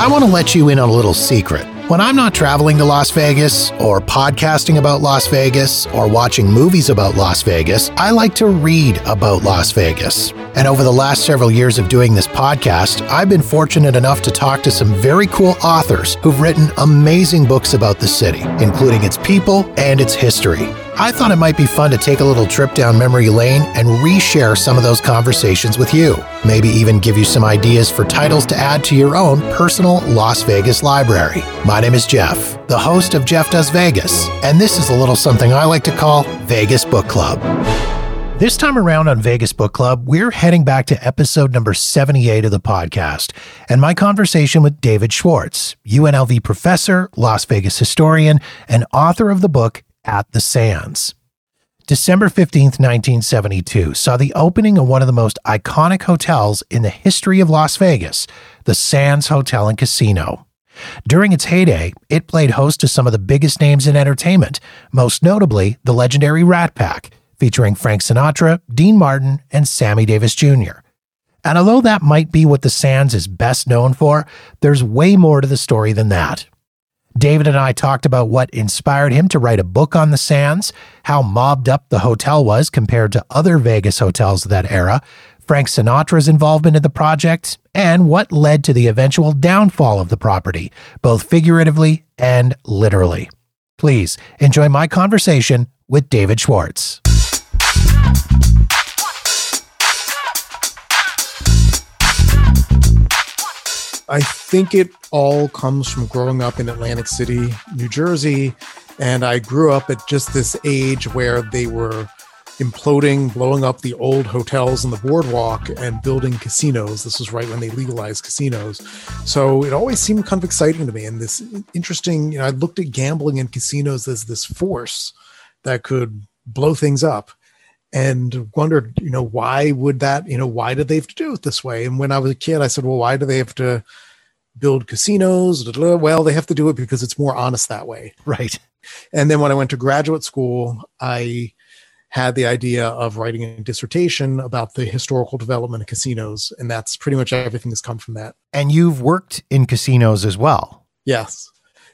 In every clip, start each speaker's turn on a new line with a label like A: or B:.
A: I want to let you in on a little secret. When I'm not traveling to Las Vegas, or podcasting about Las Vegas, or watching movies about Las Vegas, I like to read about Las Vegas. And over the last several years of doing this podcast, I've been fortunate enough to talk to some very cool authors who've written amazing books about the city, including its people and its history. I thought it might be fun to take a little trip down memory lane and reshare some of those conversations with you. Maybe even give you some ideas for titles to add to your own personal Las Vegas library. My name is Jeff, the host of Jeff Does Vegas, and this is a little something I like to call Vegas Book Club. This time around on Vegas Book Club, we're heading back to episode number 78 of the podcast and my conversation with David Schwartz, UNLV professor, Las Vegas historian, and author of the book at the Sands. December 15th, 1972 saw the opening of one of the most iconic hotels in the history of Las Vegas, the Sands Hotel and Casino. During its heyday, it played host to some of the biggest names in entertainment, most notably the legendary Rat Pack, featuring Frank Sinatra, Dean Martin, and Sammy Davis Jr. And although that might be what the Sands is best known for, there's way more to the story than that. David and I talked about what inspired him to write a book on the Sands, how mobbed up the hotel was compared to other Vegas hotels of that era, Frank Sinatra's involvement in the project, and what led to the eventual downfall of the property, both figuratively and literally. Please enjoy my conversation with David Schwartz.
B: I think it all comes from growing up in Atlantic City, New Jersey. And I grew up at just this age where they were imploding, blowing up the old hotels and the boardwalk and building casinos. This was right when they legalized casinos. So it always seemed kind of exciting to me. And this interesting, you know, I looked at gambling and casinos as this force that could blow things up and wondered, you know, why would that, you know, why did they have to do it this way? And when I was a kid, I said, well, why do they have to build casinos? Well, they have to do it because it's more honest that way.
A: Right.
B: And then when I went to graduate school, I had the idea of writing a dissertation about the historical development of casinos. And that's pretty much everything that's come from that.
A: And you've worked in casinos as well.
B: Yes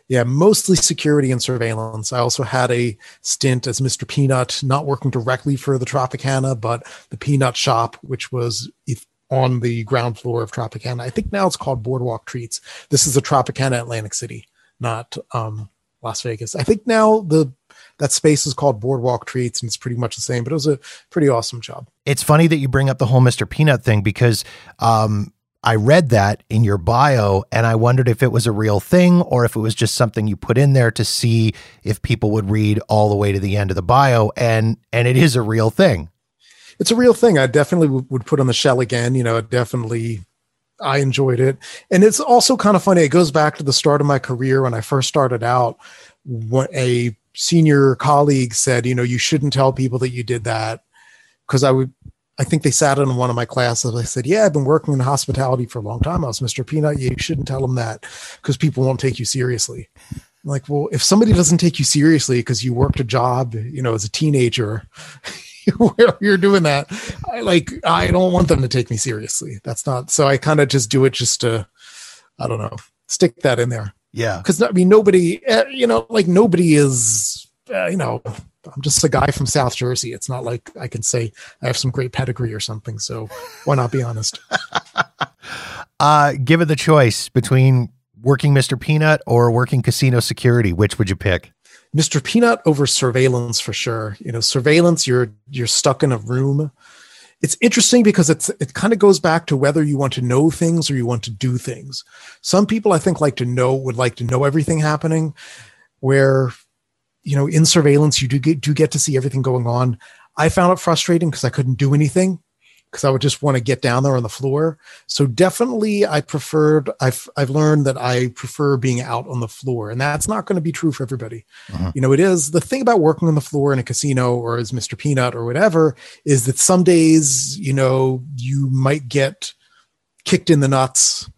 B: yeah, mostly security and surveillance. I also had a stint as Mr. Peanut, not working directly for the Tropicana, but the Peanut Shop, which was on the ground floor of Tropicana. I think now it's called Boardwalk Treats. This is the Tropicana Atlantic City, not um, Las Vegas. I think now the that space is called Boardwalk Treats and it's pretty much the same, but it was a pretty awesome job.
A: It's funny that you bring up the whole Mr. Peanut thing because um, I read that in your bio and I wondered if it was a real thing or if it was just something you put in there to see if people would read all the way to the end of the bio and and it is a real thing.
B: It's a real thing. I definitely would put on the shell again, you know, definitely I enjoyed it. And it's also kind of funny. It goes back to the start of my career when I first started out. What a senior colleague said, you know, you shouldn't tell people that you did that because I would I think they sat in one of my classes. I said, "Yeah, I've been working in hospitality for a long time." I was Mr. Peanut. You shouldn't tell them that because people won't take you seriously. I'm like, well, if somebody doesn't take you seriously because you worked a job, you know, as a teenager, where you're doing that, I like, I don't want them to take me seriously. That's not. So I kind of just do it just to, I don't know, stick that in there.
A: Yeah,
B: because I mean, nobody, eh, you know, like nobody is, uh, you know, I'm just a guy from South Jersey. It's not like I can say I have some great pedigree or something. So why not be honest?
A: uh, given the choice between working Mr. Peanut or working casino security, which would you pick?
B: Mr. Peanut over surveillance for sure. You know, surveillance, you're you're stuck in a room. It's interesting because it's it kind of goes back to whether you want to know things or you want to do things. Some people I think like to know would like to know everything happening, where you know, in surveillance, you do get do get to see everything going on. I found it frustrating because I couldn't do anything because I would just want to get down there on the floor. So definitely, I preferred. I've I've learned that I prefer being out on the floor, and that's not going to be true for everybody. Uh-huh. You know, it is the thing about working on the floor in a casino or as Mr. Peanut or whatever is that some days, you know, you might get kicked in the nuts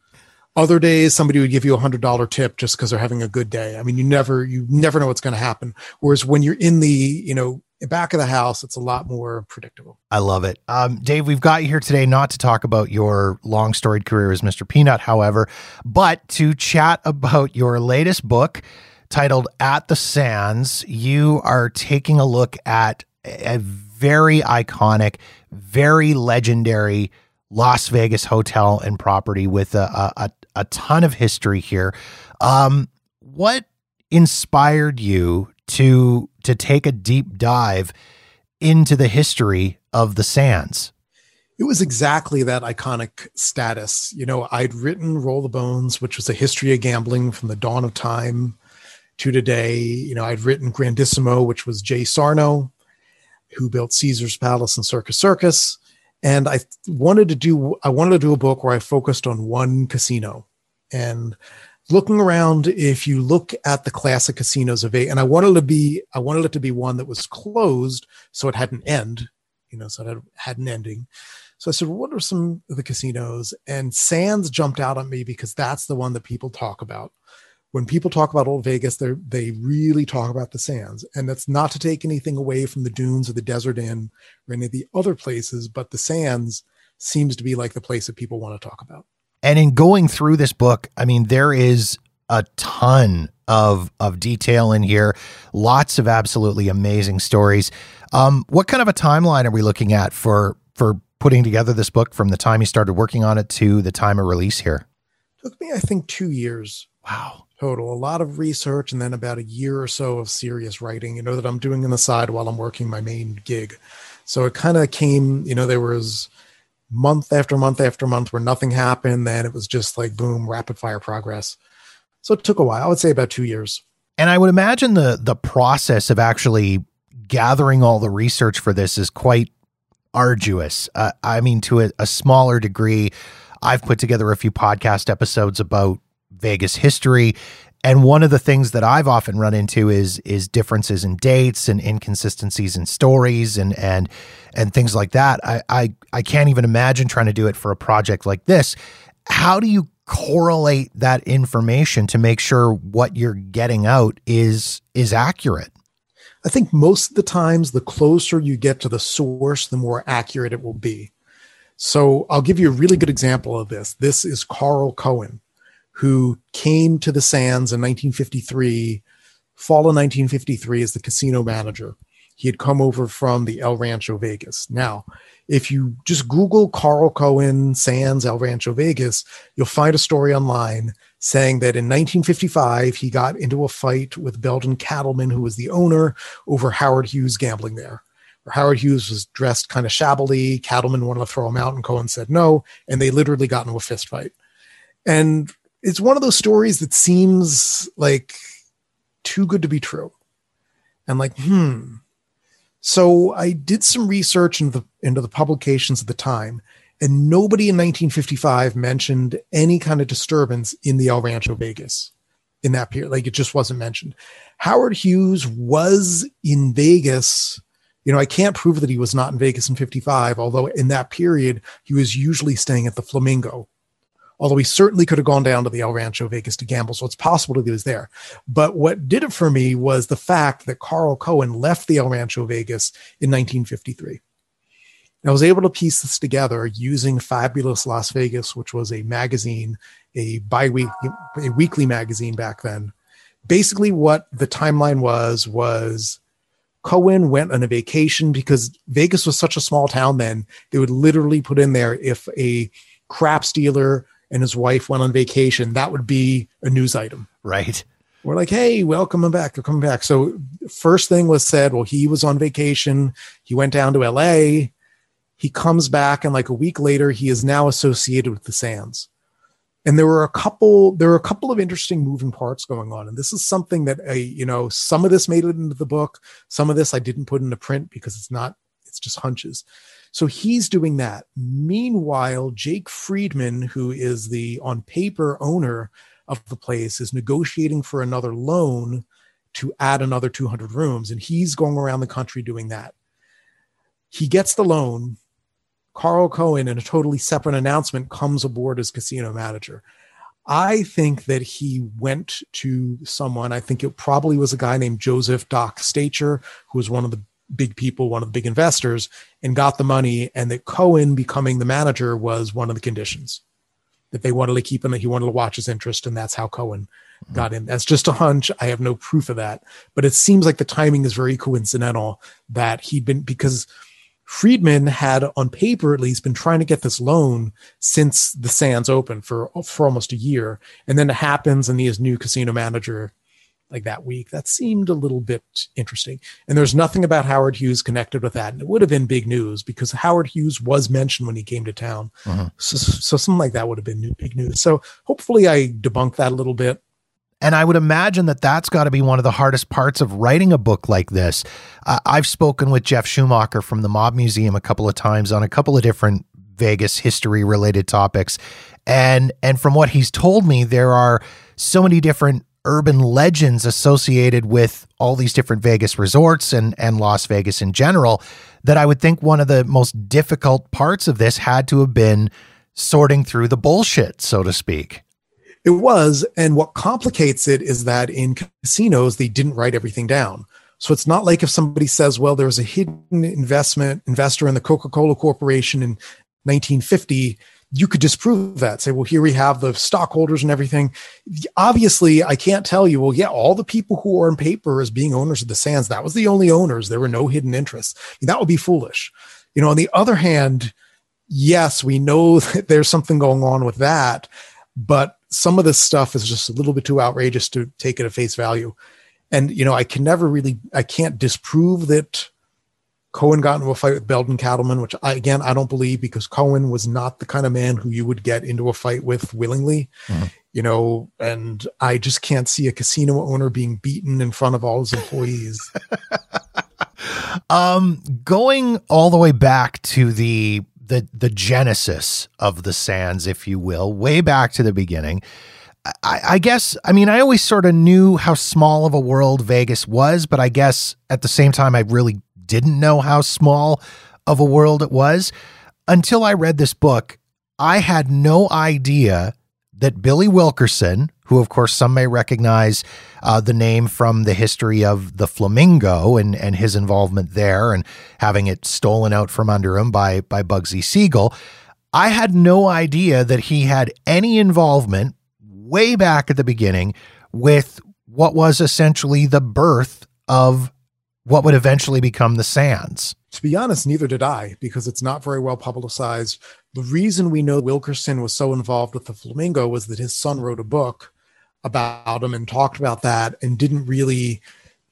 B: other days, somebody would give you a hundred dollar tip just because they're having a good day. I mean, you never, you never know what's going to happen. Whereas when you're in the, you know, back of the house, it's a lot more predictable.
A: I love it. Um, Dave, we've got you here today not to talk about your long storied career as Mr. Peanut, however, but to chat about your latest book titled At the Sands. You are taking a look at a very iconic, very legendary Las Vegas hotel and property with a, a, a ton of history here. Um, what inspired you to to take a deep dive into the history of the Sands?
B: It was exactly that iconic status. You know, I'd written Roll the Bones, which was a history of gambling from the dawn of time to today. You know, I'd written Grandissimo, which was Jay Sarno, who built Caesar's Palace and Circus Circus. And I wanted to do I wanted to do a book where I focused on one casino. And looking around, if you look at the classic casinos of eight, and I wanted to be I wanted it to be one that was closed so it had an end, you know, so it had, had an ending. So I said, what are some of the casinos? And Sands jumped out at me because that's the one that people talk about when people talk about old Vegas, they they really talk about the sands, and that's not to take anything away from the dunes or the desert inn or any of the other places, but the sands seems to be like the place that people want to talk about.
A: And in going through this book, I mean, there is a ton of of detail in here, lots of absolutely amazing stories. Um, what kind of a timeline are we looking at for for putting together this book from the time you started working on it to the time of release here?
B: It took me, I think, two years.
A: Wow
B: total. A lot of research and then about a year or so of serious writing, you know, that I'm doing on the side while I'm working my main gig. So it kind of came, you know, there was month after month after month where nothing happened. Then it was just like boom, rapid fire progress. So it took a while. I would say about two years.
A: And I would imagine the the process of actually gathering all the research for this is quite arduous. Uh, I mean, to a, a smaller degree, I've put together a few podcast episodes about Vegas history. And one of the things that I've often run into is is differences in dates and inconsistencies in stories and and and things like that. I I, I can't even imagine trying to do it for a project like this. How do you correlate that information to make sure what you're getting out is is accurate?
B: I think most of the times the closer you get to the source, the more accurate it will be. So I'll give you a really good example of this. This is Carl Cohen who came to the Sands in 1953, fall of 1953, as the casino manager. He had come over from the El Rancho Vegas. Now, if you just Google Carl Cohen Sands El Rancho Vegas, you'll find a story online saying that in 1955 he got into a fight with Beldon Katleman, who was the owner, over Howard Hughes gambling there. Howard Hughes was dressed kind of shabbily. Katleman wanted to throw him out, and Cohen said no, and they literally got into a fist fight. And it's one of those stories that seems like too good to be true. And like, hmm. So I did some research into the into the publications at the time, and nobody in 1955 mentioned any kind of disturbance in the El Rancho Vegas in that period. Like it just wasn't mentioned. Howard Hughes was in Vegas. You know, I can't prove that he was not in Vegas in 55, although in that period he was usually staying at the Flamingo although he certainly could have gone down to the El Rancho Vegas to gamble. So it's possible that he was there. But what did it for me was the fact that Carl Cohen left the El Rancho Vegas in 1953. I was able to piece this together using Fabulous Las Vegas, which was a magazine, a bi-week, a weekly magazine back then. Basically, what the timeline was was Cohen went on a vacation because Vegas was such a small town then. They would literally put in there if a craps dealer and his wife went on vacation, that would be a news item.
A: Right.
B: We're like, hey, welcome him back. They're coming back. So first thing was said, well, he was on vacation. He went down to LA. He comes back, and like a week later, he is now associated with the Sands. And there were a couple, there were a couple of interesting moving parts going on. And this is something that I, you know, some of this made it into the book. Some of this I didn't put into print because it's not, it's just hunches. So he's doing that. Meanwhile, Jake Friedman, who is the on paper owner of the place, is negotiating for another loan to add another 200 rooms. And he's going around the country doing that. He gets the loan. Carl Cohen, in a totally separate announcement, comes aboard as casino manager. I think that he went to someone, I think it probably was a guy named Joseph Doc Stacher, who was one of the big people, one of the big investors, and got the money, and that Cohen becoming the manager was one of the conditions that they wanted to keep him. He wanted to watch his interest, and that's how Cohen hmm. got in. That's just a hunch. I have no proof of that, but it seems like the timing is very coincidental that he'd been because Friedman had, on paper at least, been trying to get this loan since the Sands opened for for almost a year, and then it happens, and he is new casino manager like that week. That seemed a little bit interesting. And there's nothing about Howard Hughes connected with that. And it would have been big news because Howard Hughes was mentioned when he came to town. Uh-huh. So, so something like that would have been big news. So hopefully I debunked that a little bit.
A: And I would imagine that that's got to be one of the hardest parts of writing a book like this. Uh, I've spoken with Geoff Schumacher from the Mob Museum a couple of times on a couple of different Vegas history related topics. And and from what he's told me, there are so many different urban legends associated with all these different Vegas resorts and and Las Vegas in general that I would think one of the most difficult parts of this had to have been sorting through the bullshit, so to speak.
B: It was. And what complicates it is that in casinos, they didn't write everything down. So it's not like if somebody says, well, there was a hidden investment investor in the Coca Cola Corporation in 1950, you could disprove that. Say, well, here we have the stockholders and everything. Obviously, I can't tell you, well, yeah, all the people who are on paper as being owners of the Sands, that was the only owners. There were no hidden interests. That would be foolish. You know, on the other hand, yes, we know that there's something going on with that, but some of this stuff is just a little bit too outrageous to take it at face value. And, you know, I can never really, I can't disprove that Cohen got into a fight with Beldon Katleman, which I, again, I don't believe because Cohen was not the kind of man who you would get into a fight with willingly, mm-hmm. you know, and I just can't see a casino owner being beaten in front of all his employees.
A: um, going all the way back to the the the genesis of the sands, if you will, way back to the beginning. I, I, guess I mean I always sort of knew how small of a world Vegas was, but I guess at the same time I really didn't know how small of a world it was until I read this book. I had no idea that Billy Wilkerson, who of course some may recognize uh, the name from the history of the Flamingo and and his involvement there and having it stolen out from under him by by Bugsy Siegel. I had no idea that he had any involvement way back at the beginning with what was essentially the birth of what would eventually become the Sands.
B: To be honest, neither did I, because it's not very well publicized. The reason we know Wilkerson was so involved with the Flamingo was that his son wrote a book about him and talked about that and didn't really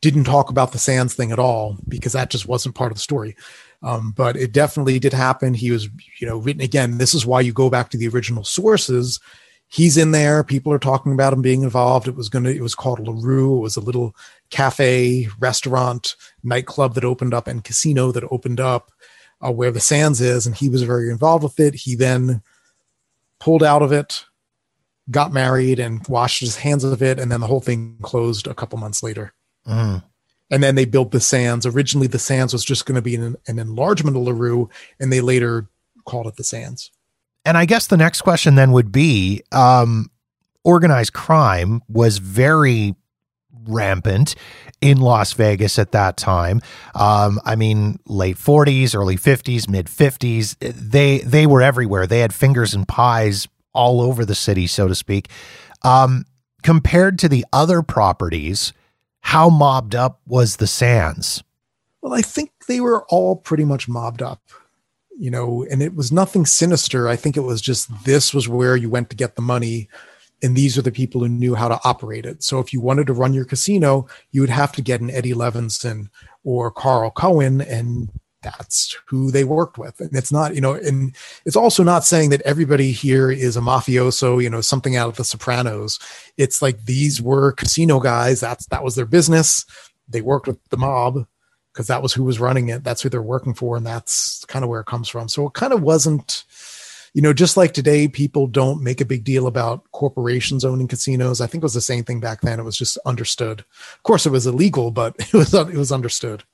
B: didn't talk about the Sands thing at all because that just wasn't part of the story. Um, but it definitely did happen. He was, you know, written again. This is why you go back to the original sources he's in there. People are talking about him being involved. It was going to, it was called LaRue. It was a little cafe, restaurant, nightclub that opened up and casino that opened up uh, where the Sands is. And he was very involved with it. He then pulled out of it, got married and washed his hands of it. And then the whole thing closed a couple months later. Mm. And then they built the Sands. Originally, the Sands was just going to be an, an enlargement of LaRue, and they later called it the Sands.
A: And I guess the next question then would be um, organized crime was very rampant in Las Vegas at that time. Um, I mean, late 40s, early 50s, mid 50s. They they were everywhere. They had fingers and pies all over the city, so to speak. Um, compared to the other properties, how mobbed up was the Sands?
B: Well, I think they were all pretty much mobbed up you know, and it was nothing sinister. I think it was just this was where you went to get the money, and these are the people who knew how to operate it. So if you wanted to run your casino, you would have to get an Eddie Levinson or Carl Cohen, and that's who they worked with. And it's not, you know, and it's also not saying that everybody here is a mafioso, you know, something out of the Sopranos. It's like these were casino guys. That's that was their business. They worked with the mob because that was who was running it. That's who they're working for, and that's kind of where it comes from. So it kind of wasn't, you know, just like today, people don't make a big deal about corporations owning casinos. I think it was the same thing back then. It was just understood. Of course, it was illegal, but it was it was understood.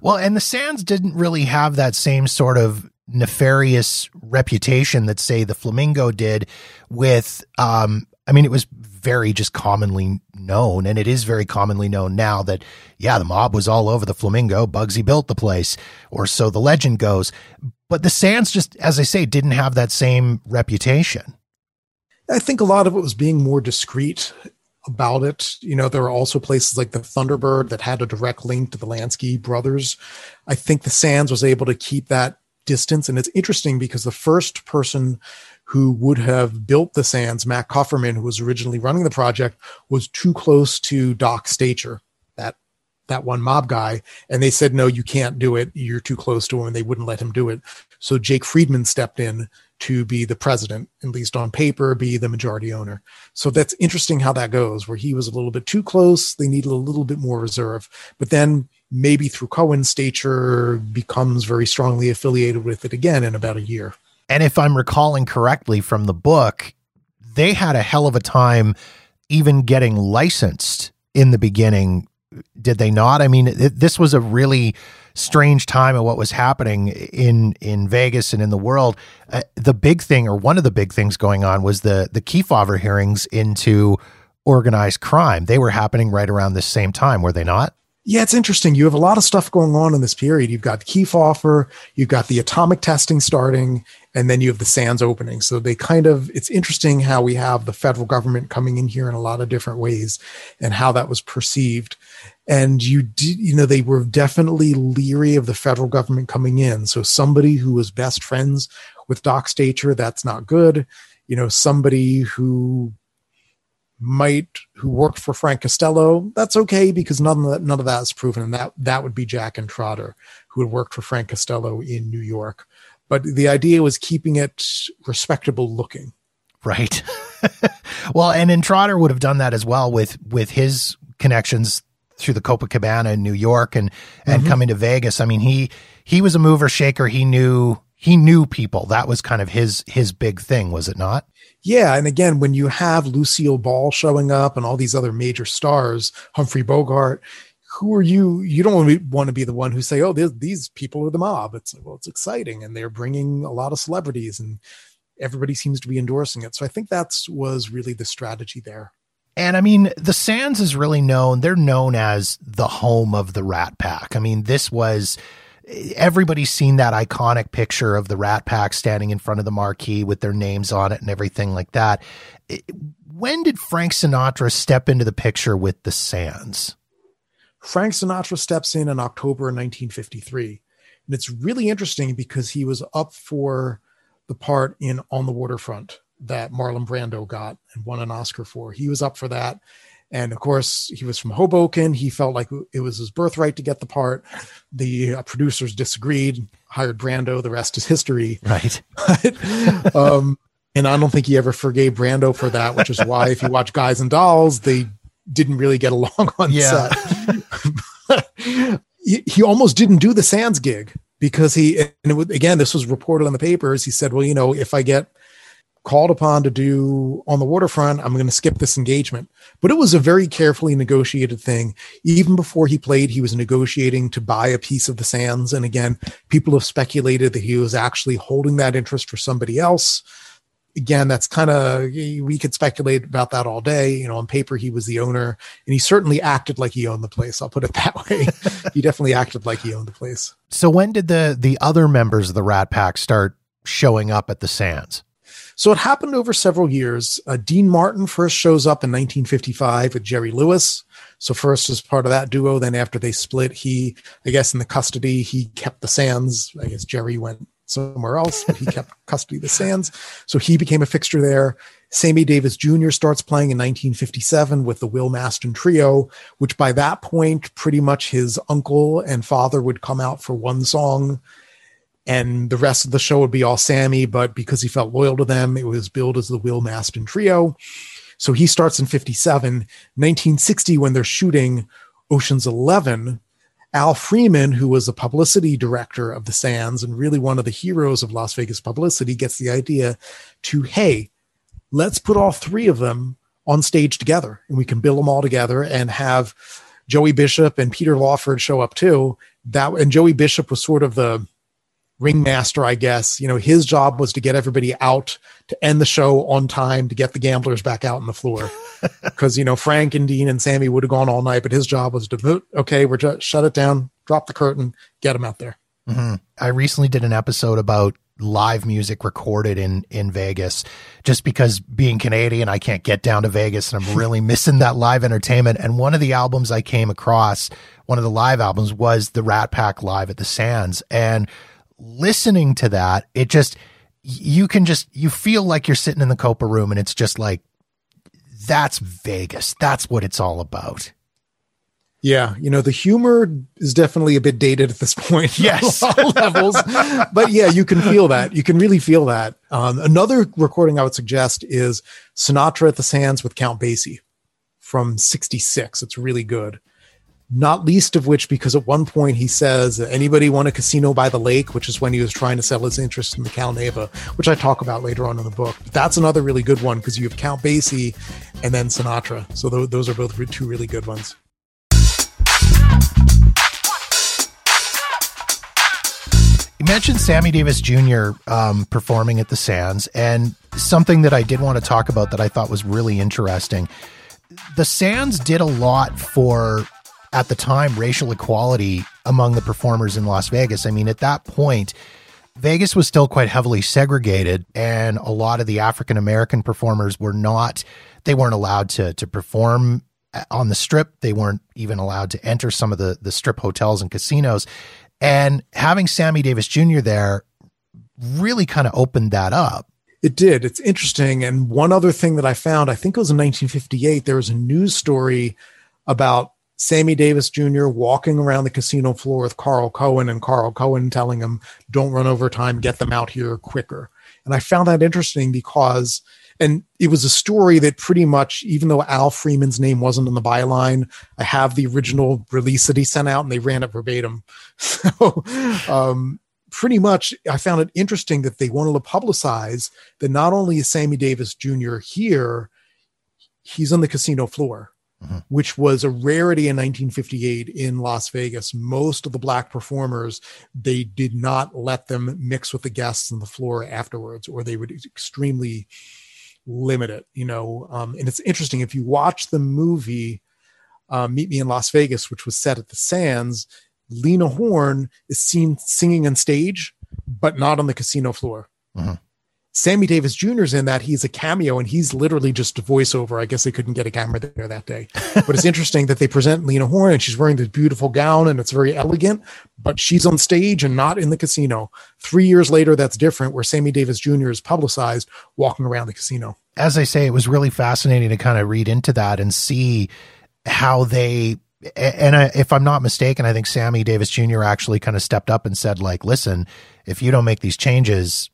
A: Well, and the Sands didn't really have that same sort of nefarious reputation that say the Flamingo did with um I mean it was very just commonly known, and it is very commonly known now that, yeah, the mob was all over the Flamingo. Bugsy built the place, or so the legend goes. But the Sands just, as I say, didn't have that same reputation.
B: I think a lot of it was being more discreet about it. You know, there are also places like the Thunderbird that had a direct link to the Lansky brothers. I think the Sands was able to keep that distance. And it's interesting because the first person who would have built the Sands, Mack Kufferman, who was originally running the project, was too close to Doc Stacher, that that one mob guy, and they said, "No, you can't do it. You're too close to him," and they wouldn't let him do it. So Jake Friedman stepped in to be the president, at least on paper, be the majority owner. So that's interesting how that goes, where he was a little bit too close. They needed a little bit more reserve. But then maybe through Cohen, Stacher becomes very strongly affiliated with it again in about a year.
A: And if I'm recalling correctly from the book, they had a hell of a time even getting licensed in the beginning, did they not? I mean, it, this was a really strange time of what was happening in in Vegas and in the world. Uh, the big thing, or one of the big things going on, was the the Kefauver hearings into organized crime. They were happening right around the same time, were they not?
B: Yeah, it's interesting. You have a lot of stuff going on in this period. You've got Kefauver, you've got the atomic testing starting, and then you have the sands opening. So they kind of, it's interesting how we have the federal government coming in here in a lot of different ways and how that was perceived and you did, you know, they were definitely leery of the federal government coming in. So somebody who was best friends with Doc Stacher, that's not good. You know, somebody who might who worked for Frank Costello, that's okay because none of that none of that is proven, and that that would be Jack Entratter, who had worked for Frank Costello in New York. But the idea was keeping it respectable looking.
A: Right. well, and Entratter would have done that as well with with his connections through the Copacabana in New York and and mm-hmm. coming to Vegas. I mean, he he was a mover shaker. He knew he knew people. That was kind of his his big thing, was it not?
B: Yeah, and again, when you have Lucille Ball showing up and all these other major stars, Humphrey Bogart, who are you? You don't want to be the one who say, "Oh, these people are the mob." It's well, it's exciting, and they're bringing a lot of celebrities, and everybody seems to be endorsing it. So I think that's was really the strategy there.
A: And I mean, the Sands is really known. They're known as the home of the Rat Pack. I mean, this was everybody's seen that iconic picture of the Rat Pack standing in front of the marquee with their names on it and everything like that. When did Frank Sinatra step into the picture with the Sands?
B: Frank Sinatra steps in in October 1953. And it's really interesting because he was up for the part in On the Waterfront that Marlon Brando got and won an Oscar for. He was up for that. And of course, he was from Hoboken. He felt like it was his birthright to get the part. The uh, producers disagreed, hired Brando. The rest is history.
A: Right.
B: But, um, and I don't think he ever forgave Brando for that, which is why if you watch Guys and Dolls, they didn't really get along on yeah. set. he, he almost didn't do the Sands gig because he, and was, again, this was reported in the papers. He said, well, you know, if I get called upon to do on the waterfront, I'm going to skip this engagement. But it was a very carefully negotiated thing. Even before he played, he was negotiating to buy a piece of the sands. And again, people have speculated that he was actually holding that interest for somebody else. Again, that's kind of, we could speculate about that all day. You know, on paper, he was the owner and he certainly acted like he owned the place. I'll put it that way. he definitely acted like he owned the place.
A: So when did the, the other members of the Rat Pack start showing up at the sands?
B: So it happened over several years. Uh, Dean Martin first shows up in 1955 with Jerry Lewis. So first as part of that duo, then after they split, he, I guess, in the custody, he kept the Sands. I guess Jerry went somewhere else, but he kept custody of the Sands. So he became a fixture there. Sammy Davis Jr. starts playing in 1957 with the Will Mastin Trio, which by that point, pretty much his uncle and father would come out for one song and the rest of the show would be all Sammy, but because he felt loyal to them, it was billed as the Will Mastin Trio. So he starts in 57. 1960, when they're shooting Ocean's 11, Al Freeman, who was a publicity director of the Sands and really one of the heroes of Las Vegas publicity, gets the idea to, hey, let's put all three of them on stage together and we can bill them all together and have Joey Bishop and Peter Lawford show up too. That and Joey Bishop was sort of the ringmaster, I guess. You know, his job was to get everybody out to end the show on time to get the gamblers back out on the floor. Because you know Frank and Dean and Sammy would have gone all night, but his job was to vote, okay, we're just shut it down, drop the curtain, get them out there.
A: Mm-hmm. I recently did an episode about live music recorded in in Vegas just because being Canadian I can't get down to Vegas and I'm really missing that live entertainment and one of the albums I came across one of the live albums was the Rat Pack live at the Sands and listening to that it just you can just you feel like you're sitting in the Copa room and it's just like that's Vegas that's what it's all about
B: yeah, you know the humor is definitely a bit dated at this point.
A: Yes,
B: levels, but yeah, you can feel that. You can really feel that. Um, another recording I would suggest is Sinatra at the Sands with Count Basie from '66. It's really good. Not least of which because at one point he says, "Anybody want a casino by the lake?" Which is when he was trying to sell his interest in the Cal Neva, which I talk about later on in the book. But that's another really good one because you have Count Basie and then Sinatra. So th- those are both two really good ones.
A: You mentioned Sammy Davis Jr. Um, performing at the Sands, and something that I did want to talk about that I thought was really interesting. The Sands did a lot for, at the time, racial equality among the performers in Las Vegas. I mean, at that point, Vegas was still quite heavily segregated, and a lot of the African American performers were not, they weren't allowed to, to perform uh, on the strip. They weren't even allowed to enter some of the, the strip hotels and casinos. And having Sammy Davis Jr. there really kind of opened that up.
B: It did. It's interesting. And one other thing that I found, I think it was in 1958, there was a news story about Sammy Davis Jr. walking around the casino floor with Carl Cohen and Carl Cohen telling him, don't run over time, get them out here quicker. And I found that interesting because and it was a story that pretty much, even though Al Freeman's name wasn't on the byline, I have the original release that he sent out, and they ran it verbatim. So, um, pretty much, I found it interesting that they wanted to publicize that not only is Sammy Davis Jr. here, he's on the casino floor. Mm-hmm. Which was a rarity in 1958 in Las Vegas. Most of the black performers, they did not let them mix with the guests on the floor afterwards, or they would extremely limit it, you know. Um, and it's interesting if you watch the movie uh, Meet Me in Las Vegas, which was set at the Sands, Lena Horne is seen singing on stage, but not on the casino floor. Mm-hmm. Sammy Davis Jr. is in that. He's a cameo and he's literally just a voiceover. I guess they couldn't get a camera there that day. But it's interesting that they present Lena Horne and she's wearing this beautiful gown and it's very elegant, but she's on stage and not in the casino. Three years later, that's different, where Sammy Davis Jr. is publicized walking around the casino.
A: As I say, it was really fascinating to kind of read into that and see how they and I, if I'm not mistaken, I think Sammy Davis Jr. actually kind of stepped up and said, like, listen, if you don't make these changes,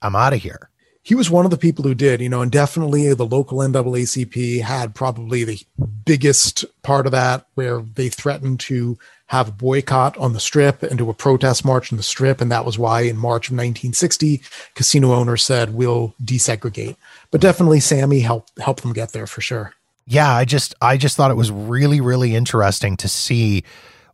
A: I'm out of here.
B: He was one of the people who did, you know, and definitely the local NAACP had probably the biggest part of that where they threatened to have a boycott on the strip and do a protest march on the strip. And that was why in March of 1960, casino owners said, we'll desegregate. But definitely Sammy helped help them get there for sure.
A: Yeah, I just I just thought it was really, really interesting to see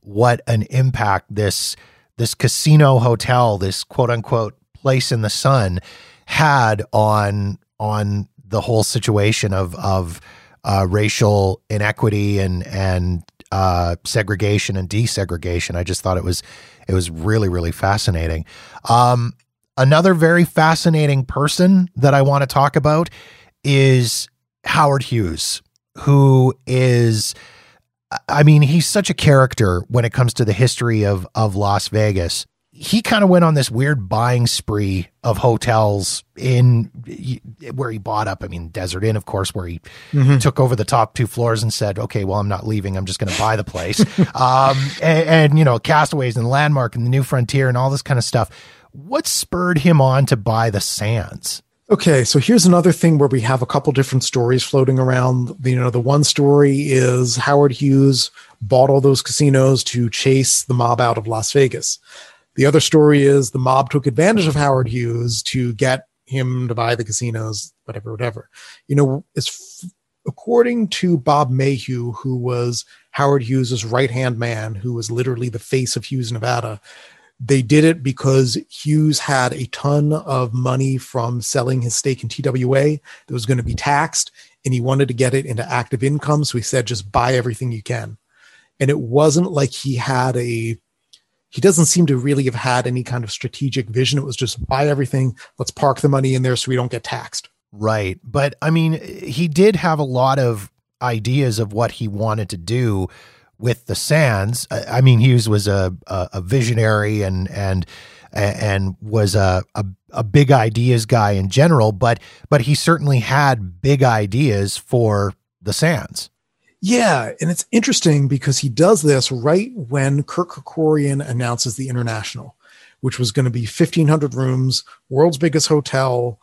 A: what an impact this this casino hotel, this quote unquote place in the sun had on on the whole situation of of uh, racial inequity and and uh, segregation and desegregation. I just thought it was it was really really fascinating. Um, another very fascinating person that I want to talk about is Howard Hughes, who is. I mean, he's such a character when it comes to the history of of Las Vegas he kind of went on this weird buying spree of hotels in where he bought up. I mean, Desert Inn, of course, where he mm-hmm. took over the top two floors and said, "Okay, well, I'm not leaving. I'm just going to buy the place." um, and, and, you know, Castaways and Landmark and the New Frontier and all this kind of stuff. What spurred him on to buy the Sands?
B: Okay, so here's another thing where we have a couple different stories floating around. You know, the one story is Howard Hughes bought all those casinos to chase the mob out of Las Vegas. The other story is the mob took advantage of Howard Hughes to get him to buy the casinos, whatever, whatever. You know, as f- according to Bob Maheu, who was Howard Hughes's right hand man, who was literally the face of Hughes, Nevada, They did it because Hughes had a ton of money from selling his stake in TWA that was going to be taxed, and he wanted to get it into active income. So he said, just buy everything you can. And it wasn't like he had a, he doesn't seem to really have had any kind of strategic vision. It was just buy everything, let's park the money in there so we don't get taxed.
A: Right. But I mean, he did have a lot of ideas of what he wanted to do with the Sands. I mean, Hughes was a, a, visionary and and and was a, a, a big ideas guy in general, but but he certainly had big ideas for the Sands.
B: Yeah, and it's interesting because he does this right when Kirk Kerkorian announces the International, which was going to be 1,500 rooms, world's biggest hotel,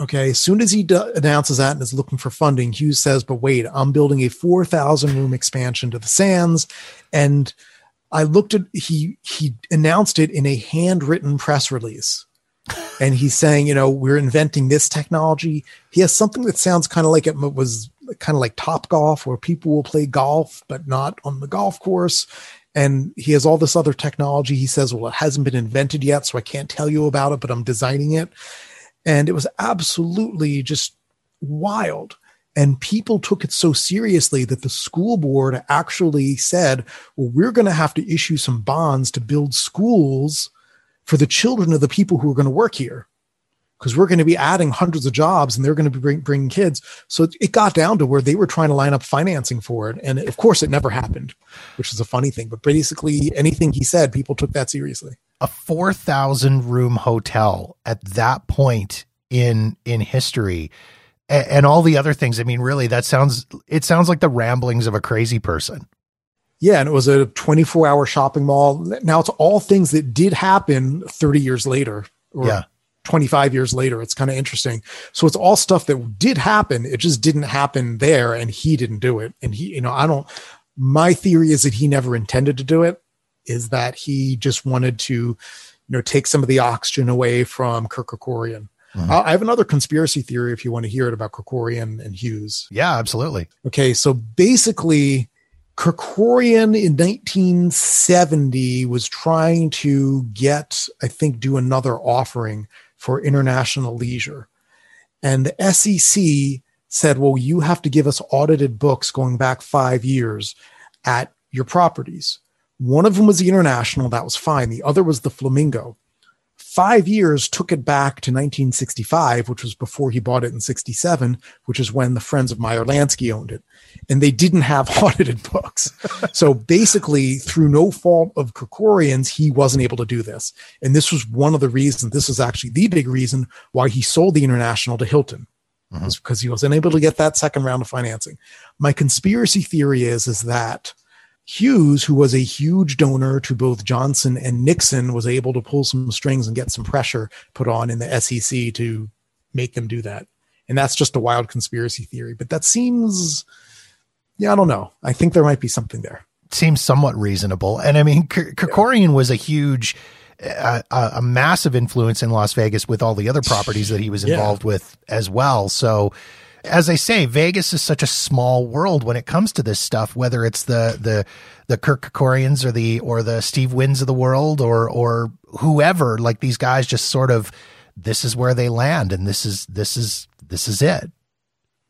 B: Okay. As soon as he announces that and is looking for funding, Hughes says, but wait, I'm building a 4,000 room expansion to the Sands. And I looked at, he, he announced it in a handwritten press release. And he's saying, you know, we're inventing this technology. He has something that sounds kind of like it was kind of like Top Golf, where people will play golf, but not on the golf course. And he has all this other technology. He says, well, it hasn't been invented yet, so I can't tell you about it, but I'm designing it. And it was absolutely just wild. And people took it so seriously that the school board actually said, well, we're going to have to issue some bonds to build schools for the children of the people who are going to work here. Because we're going to be adding hundreds of jobs and they're going to be bring, bringing kids. So it got down to where they were trying to line up financing for it. And of course, it never happened, which is a funny thing. But basically, anything he said, people took that seriously
A: a 4,000 room hotel at that point in in history and, and all the other things. I mean, really, that sounds it sounds like the ramblings of a crazy person.
B: Yeah, and it was a 24 hour shopping mall. Now it's all things that did happen 30 years later.
A: yeah.
B: 25 years later. It's kind of interesting. So it's all stuff that did happen. It just didn't happen there and he didn't do it. And he, you know, I don't, my theory is that he never intended to do it is that he just wanted to, you know, take some of the oxygen away from Kirk Kerkorian. Mm-hmm. I have another conspiracy theory if you want to hear it about Kerkorian and Hughes.
A: Yeah, absolutely.
B: Okay, so basically, Kerkorian in 1970 was trying to get, I think, do another offering for international leisure. And the SEC said, well, you have to give us audited books going back five years at your properties. One of them was the International, that was fine. The other was the Flamingo. Five years took it back to 1965, which was before he bought it in 67, which is when the Friends of Meyer Lansky owned it. And they didn't have audited books. so basically, through no fault of Kerkorian's, he wasn't able to do this. And this was one of the reasons, this was actually the big reason why he sold the International to Hilton. Mm-hmm. because he wasn't able to get that second round of financing. My conspiracy theory is is that Hughes, who was a huge donor to both Johnson and Nixon, was able to pull some strings and get some pressure put on in the SEC to make them do that. And that's just a wild conspiracy theory. But that seems, yeah, I don't know. I think there might be something there.
A: Seems somewhat reasonable. And I mean, Kerkorian yeah. was a huge, uh, a massive influence in Las Vegas with all the other properties that he was involved yeah. with as well. So, as I say, Vegas is such a small world when it comes to this stuff. Whether it's the the the Kirk Kerkorians or the or the Steve Wynns of the world or or whoever, like these guys, just sort of this is where they land, and this is this is this is it.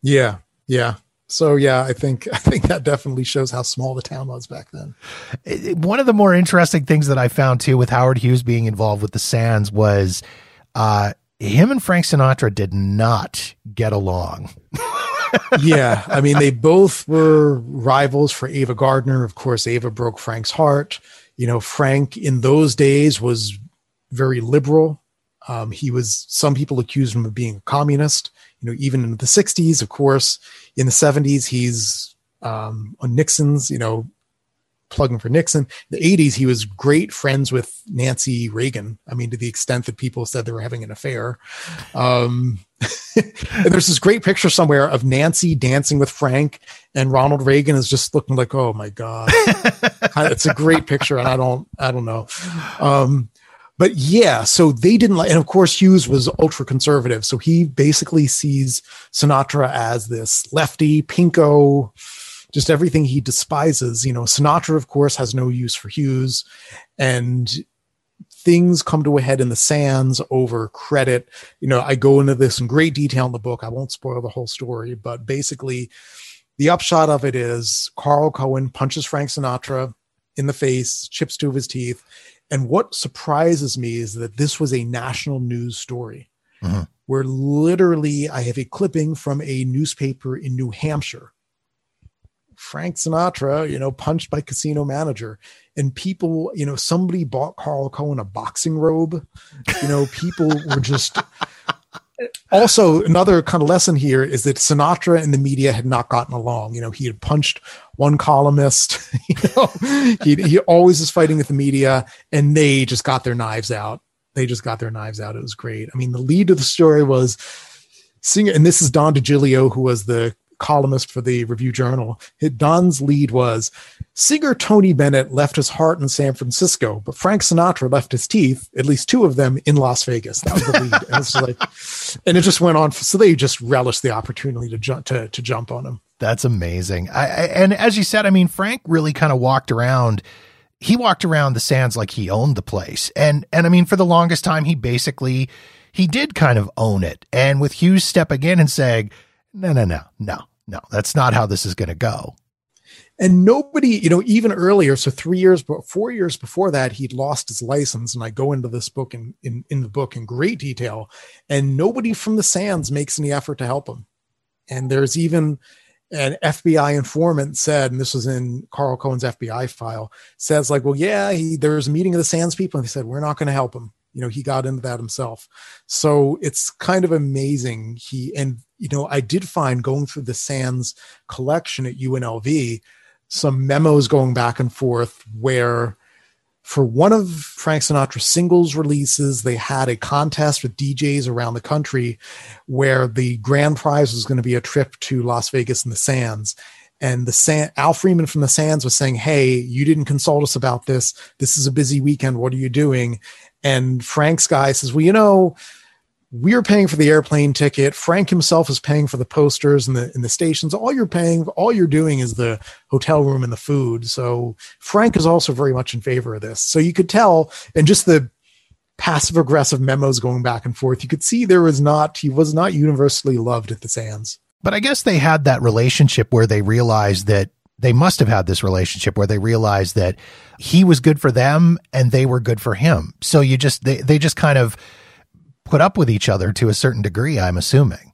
B: Yeah, yeah. So yeah, I think I think that definitely shows how small the town was back then.
A: One of the more interesting things that I found too with Howard Hughes being involved with the Sands was uh, him and Frank Sinatra did not get along.
B: yeah, I mean they both were rivals for Ava Gardner. Of course, Ava broke Frank's heart. You know, Frank in those days was very liberal. Um, he was. Some people accused him of being a communist. You know, even in the '60s, of course. In the '70s, he's um, on Nixon's. You know, plugging for Nixon. In the 80s, he was great friends with Nancy Reagan. I mean, to the extent that people said they were having an affair. Um, and there's this great picture somewhere of Nancy dancing with Frank, and Ronald Reagan is just looking like, oh my god, it's a great picture, and I don't, I don't know. Um, but yeah, so they didn't like, and of course Hughes was ultra conservative, so he basically sees Sinatra as this lefty, pinko, just everything he despises. You know, Sinatra, of course, has no use for Hughes, and things come to a head in the sands over credit. You know, I go into this in great detail in the book. I won't spoil the whole story, but basically, the upshot of it is Carl Cohen punches Frank Sinatra in the face, chips two of his teeth. And what surprises me is that this was a national news story mm-hmm. where literally I have a clipping from a newspaper in New Hampshire. Frank Sinatra, you know, punched by casino manager. And people, you know, somebody bought Carl Cohen a boxing robe. You know, people were just also another kind of lesson here is that Sinatra and the media had not gotten along. You know, he had punched one columnist. You know, he always is fighting with the media, and they just got their knives out. They just got their knives out. It was great. I mean, the lead of the story was singer, and this is Don DiGilio, who was the columnist for the Review Journal. Don's lead was singer Tony Bennett left his heart in San Francisco, but Frank Sinatra left his teeth, at least two of them, in Las Vegas. That was the lead. and, it like, and it just went on. So they just relished the opportunity to jump to, to jump on him.
A: That's amazing. I, I, and as you said, I mean, Frank really kind of walked around. He walked around the sands like he owned the place, and and I mean, for the longest time, he basically he did kind of own it. And with Hughes stepping in and saying, "No, no, no, no, no, that's not how this is going to go."
B: And nobody, you know, even earlier, so three years, but four years before that, he'd lost his license. And I go into this book in, in, in the book in great detail, and nobody from the Sands makes any effort to help him. And there's even an FBI informant said, and this was in Carl Cohen's FBI file, says like, well, yeah, he, there was a meeting of the Sands people, and they said we're not going to help him. You know, he got into that himself. So it's kind of amazing. He and you know, I did find going through the Sands collection at UNLV some memos going back and forth where for one of Frank Sinatra's singles releases, they had a contest with DJs around the country where the grand prize was going to be a trip to Las Vegas and the Sands. And the San- Al Freeman from the Sands was saying, Hey, you didn't consult us about this. This is a busy weekend. What are you doing? And Frank's guy says, Well, you know, we're paying for the airplane ticket. Frank himself is paying for the posters and the in the stations. All you're paying, all you're doing is the hotel room and the food. So Frank is also very much in favor of this. So you could tell, and just the passive aggressive memos going back and forth, you could see there was not he was not universally loved at the Sands.
A: But I guess they had that relationship where they realized that they must have had this relationship where they realized that he was good for them and they were good for him. So you just they they just kind of put up with each other to a certain degree, I'm assuming.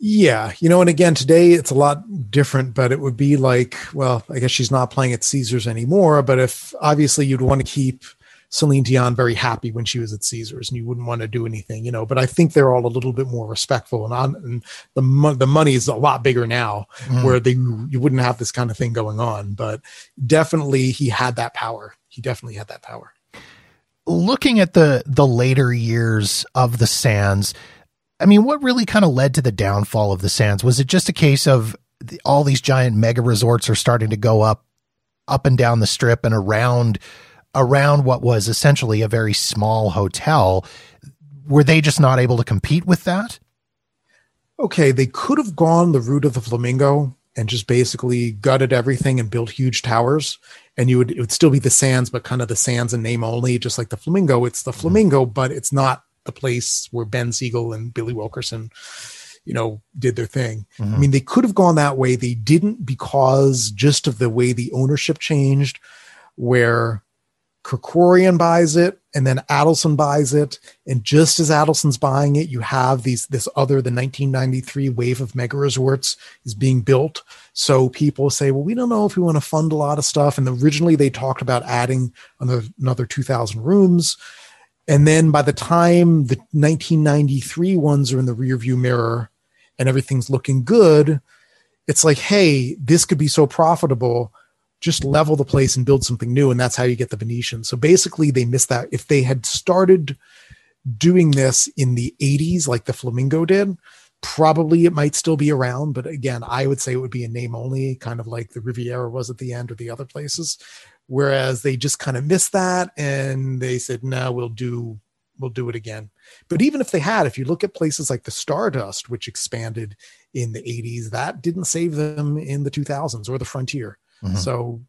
B: Yeah, you know, and again, today it's a lot different, but it would be like, well, I guess she's not playing at Caesars anymore. But if obviously you'd want to keep Celine Dion very happy when she was at Caesars, and you wouldn't want to do anything, you know. But I think they're all a little bit more respectful, and on and the mo- the money is a lot bigger now, mm. where they you wouldn't have this kind of thing going on. But definitely, he had that power. He definitely had that power
A: looking at the the later years of the Sands, I mean, what really kind of led to the downfall of the Sands? Was it just a case of the, all these giant mega resorts are starting to go up, up and down the strip and around, around what was essentially a very small hotel? Were they just not able to compete with that?
B: Okay, they could have gone the route of the Flamingo and just basically gutted everything and built huge towers. And you would it would still be the sands but kind of the sands and name only just like the flamingo. It's the flamingo but it's not the place where ben siegel and billy wilkerson you know did their thing. Mm-hmm. i mean they could have gone that way. They didn't because just of the way the ownership changed where Kerkorian buys it and then Adelson buys it. And just as Adelson's buying it, you have these this other the 1993 wave of mega resorts is being built. So people say, well, we don't know if we want to fund a lot of stuff. And originally they talked about adding another, another 2,000 rooms. And then by the time the 1993 ones are in the rearview mirror and everything's looking good, it's like, hey, this could be so profitable just level the place and build something new and that's how you get the venetian. So basically they missed that. If they had started doing this in the 80s like the flamingo did probably it might still be around. But again i would say it would be a name only kind of like the riviera was at the end or the other places. Whereas they just kind of missed that and they said no we'll do we'll do it again. But even if they had if you look at places like the stardust which expanded in the 80s that didn't save them in the 2000s or the frontier Mm-hmm. So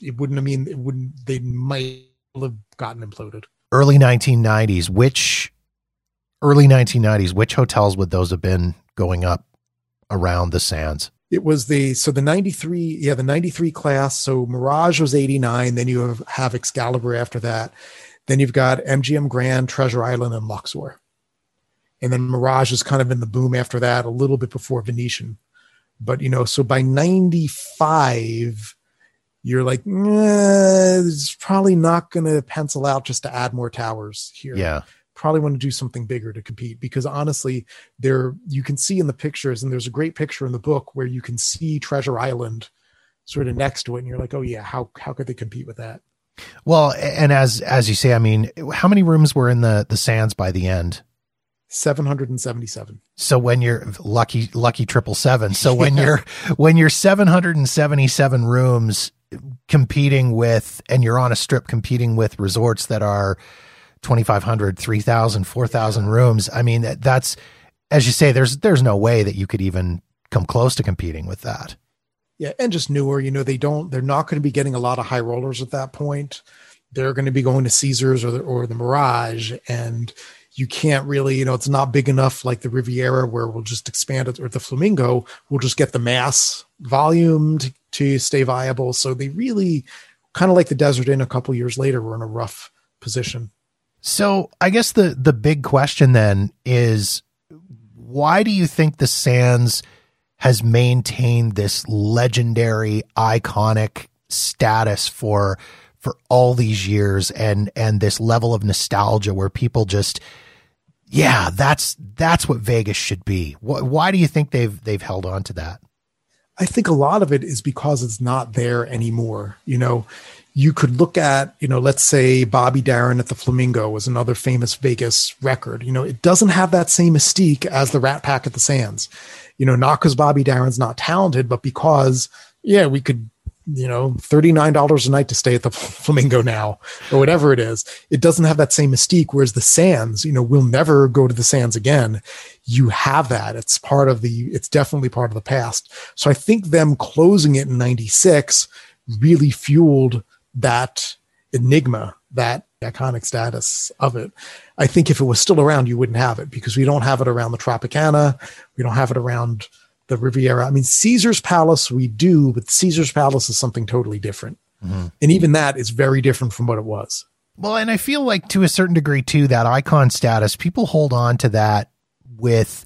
B: it wouldn't. I mean, it wouldn't. They might have gotten imploded.
A: Early 1990s, which early 1990s, which hotels would those have been going up around the Sands?
B: It was the so the 93 yeah the 93 class so Mirage was 89 then you have, have Excalibur after that then you've got MGM Grand Treasure Island and Luxor and then Mirage is kind of in the boom after that a little bit before Venetian but you know so by 95 you're like eh, it's probably not going to pencil out just to add more towers here
A: Yeah.
B: probably want to do something bigger to compete because honestly there you can see in the pictures and there's a great picture in the book where you can see treasure island sort of next to it and you're like oh yeah how how could they compete with that
A: Well, and as as you say, I mean, how many rooms were in the the Sands by the end?
B: 777
A: So when you're lucky lucky triple seven. So when
B: Yeah.
A: you're when you're 777 rooms competing with and you're on a strip competing with resorts that are 2500, 3000, 4000 rooms, I mean that, that's as you say there's there's no way that you could even come close to competing with that.
B: yeah and just newer you know they don't they're not going to be getting a lot of high rollers at that point they're going to be going to caesars or the, or the mirage and you can't really you know it's not big enough like the riviera where we'll just expand it or the flamingo we'll just get the mass volume to, to stay viable. So they really kind of like the desert inn a couple years later we're in a rough position.
A: So I guess the the big question then is why do you think the Sands has maintained this legendary iconic status for for all these years and and this level of nostalgia where people just yeah that's that's what Vegas should be why, why do you think they've they've held on to that
B: I think a lot of it is because it's not there anymore. You know, you could look at, you know, let's say Bobby Darin at the Flamingo was another famous Vegas record. You know, it doesn't have that same mystique as the Rat Pack at the Sands. You know, not because Bobby Darin's not talented, but because, yeah, we could, you know, $39 a night to stay at the Flamingo now or whatever it is. It doesn't have that same mystique. Whereas the Sands, you know, we'll never go to the Sands again. You have that. It's part of the, it's definitely part of the past. So I think them closing it in 96 really fueled that enigma, that iconic status of it. I think if it was still around, you wouldn't have it because we don't have it around the Tropicana. We don't have it around the Riviera. I mean, Caesar's Palace, we do, but Caesar's Palace is something totally different. Mm-hmm. And even that is very different from what it was.
A: Well, and I feel like to a certain degree too, that icon status, people hold on to that with,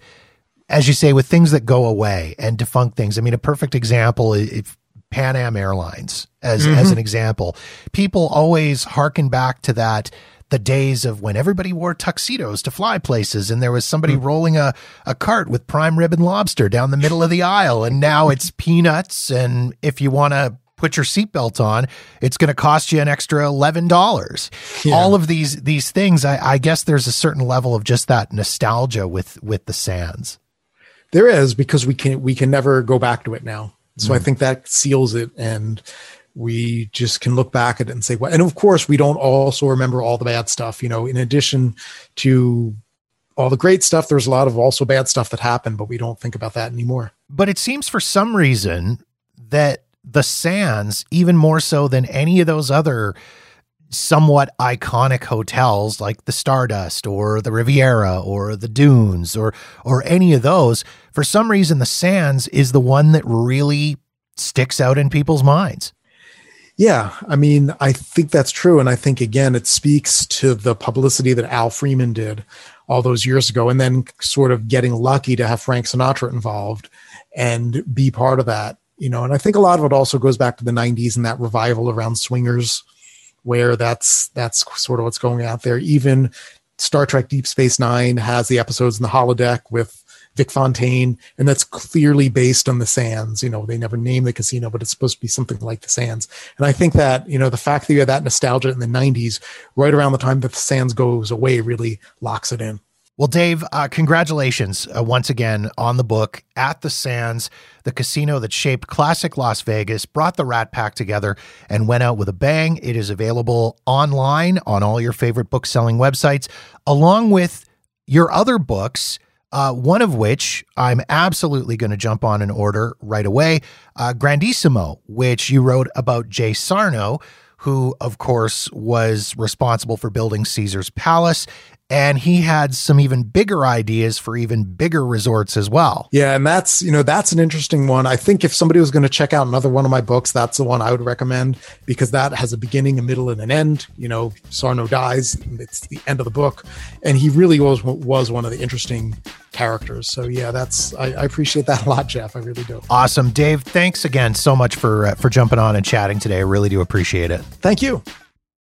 A: as you say, with things that go away and defunct things. I mean, a perfect example is if Pan Am Airlines, as as mm-hmm. an example, people always harken back to that the days of when everybody wore tuxedos to fly places and there was somebody hmm. rolling a, a cart with prime rib and lobster down the middle of the aisle. And now it's peanuts. And if you want to put your seatbelt on it's going to cost you an extra $11
B: Yeah.
A: all of these these things I, I guess there's a certain level of just that nostalgia with with the sands.
B: There is because we can we can never go back to it now. So I hmm. think that seals it. And we just can look back at it and say well and of course we don't also remember all the bad stuff, you know, in addition to all the great stuff there's a lot of also bad stuff that happened but we don't think about that anymore.
A: but it seems for some reason that the sands even more so than any of those other somewhat iconic hotels like the stardust or the riviera or the dunes or or any of those for some reason the sands is the one that really sticks out in people's minds
B: Yeah, I mean, I think that's true, and I think again, it speaks to the publicity that Al Freeman did all those years ago, and then sort of getting lucky to have Frank Sinatra involved and be part of that, you know. And I think a lot of it also goes back to the '90s and that revival around swingers, where that's that's sort of what's going out there. Even Star Trek Deep Space Nine has the episodes in the holodeck with Vic Fontaine, and that's clearly based on the Sands. You know, they never name the casino, but it's supposed to be something like the Sands. And I think that you know the fact that you had that nostalgia in the '90s, right around the time that the Sands goes away, really locks it in.
A: Well, Dave, uh, congratulations uh, once again on the book At the Sands, the casino that shaped classic Las Vegas, brought the Rat Pack together, and went out with a bang. It is available online on all your favorite book selling websites, along with your other books. Uh, one of which I'm absolutely going to jump on and order right away. Uh, Grandissimo, which you wrote about Jay Sarno, who, of course, was responsible for building Caesar's Palace and he had some even bigger ideas for even bigger resorts as well.
B: Yeah, and that's you know that's an interesting one. I think if somebody was going to check out another one of my books, that's the one I would recommend because that has a beginning, a middle, and an end. You know, Sarno dies; it's the end of the book, and he really was was one of the interesting characters. So yeah, that's I, I appreciate that a lot, Jeff. I really do.
A: Awesome, Dave. Thanks again so much for uh, for jumping on and chatting today. I really do appreciate it.
B: Thank you.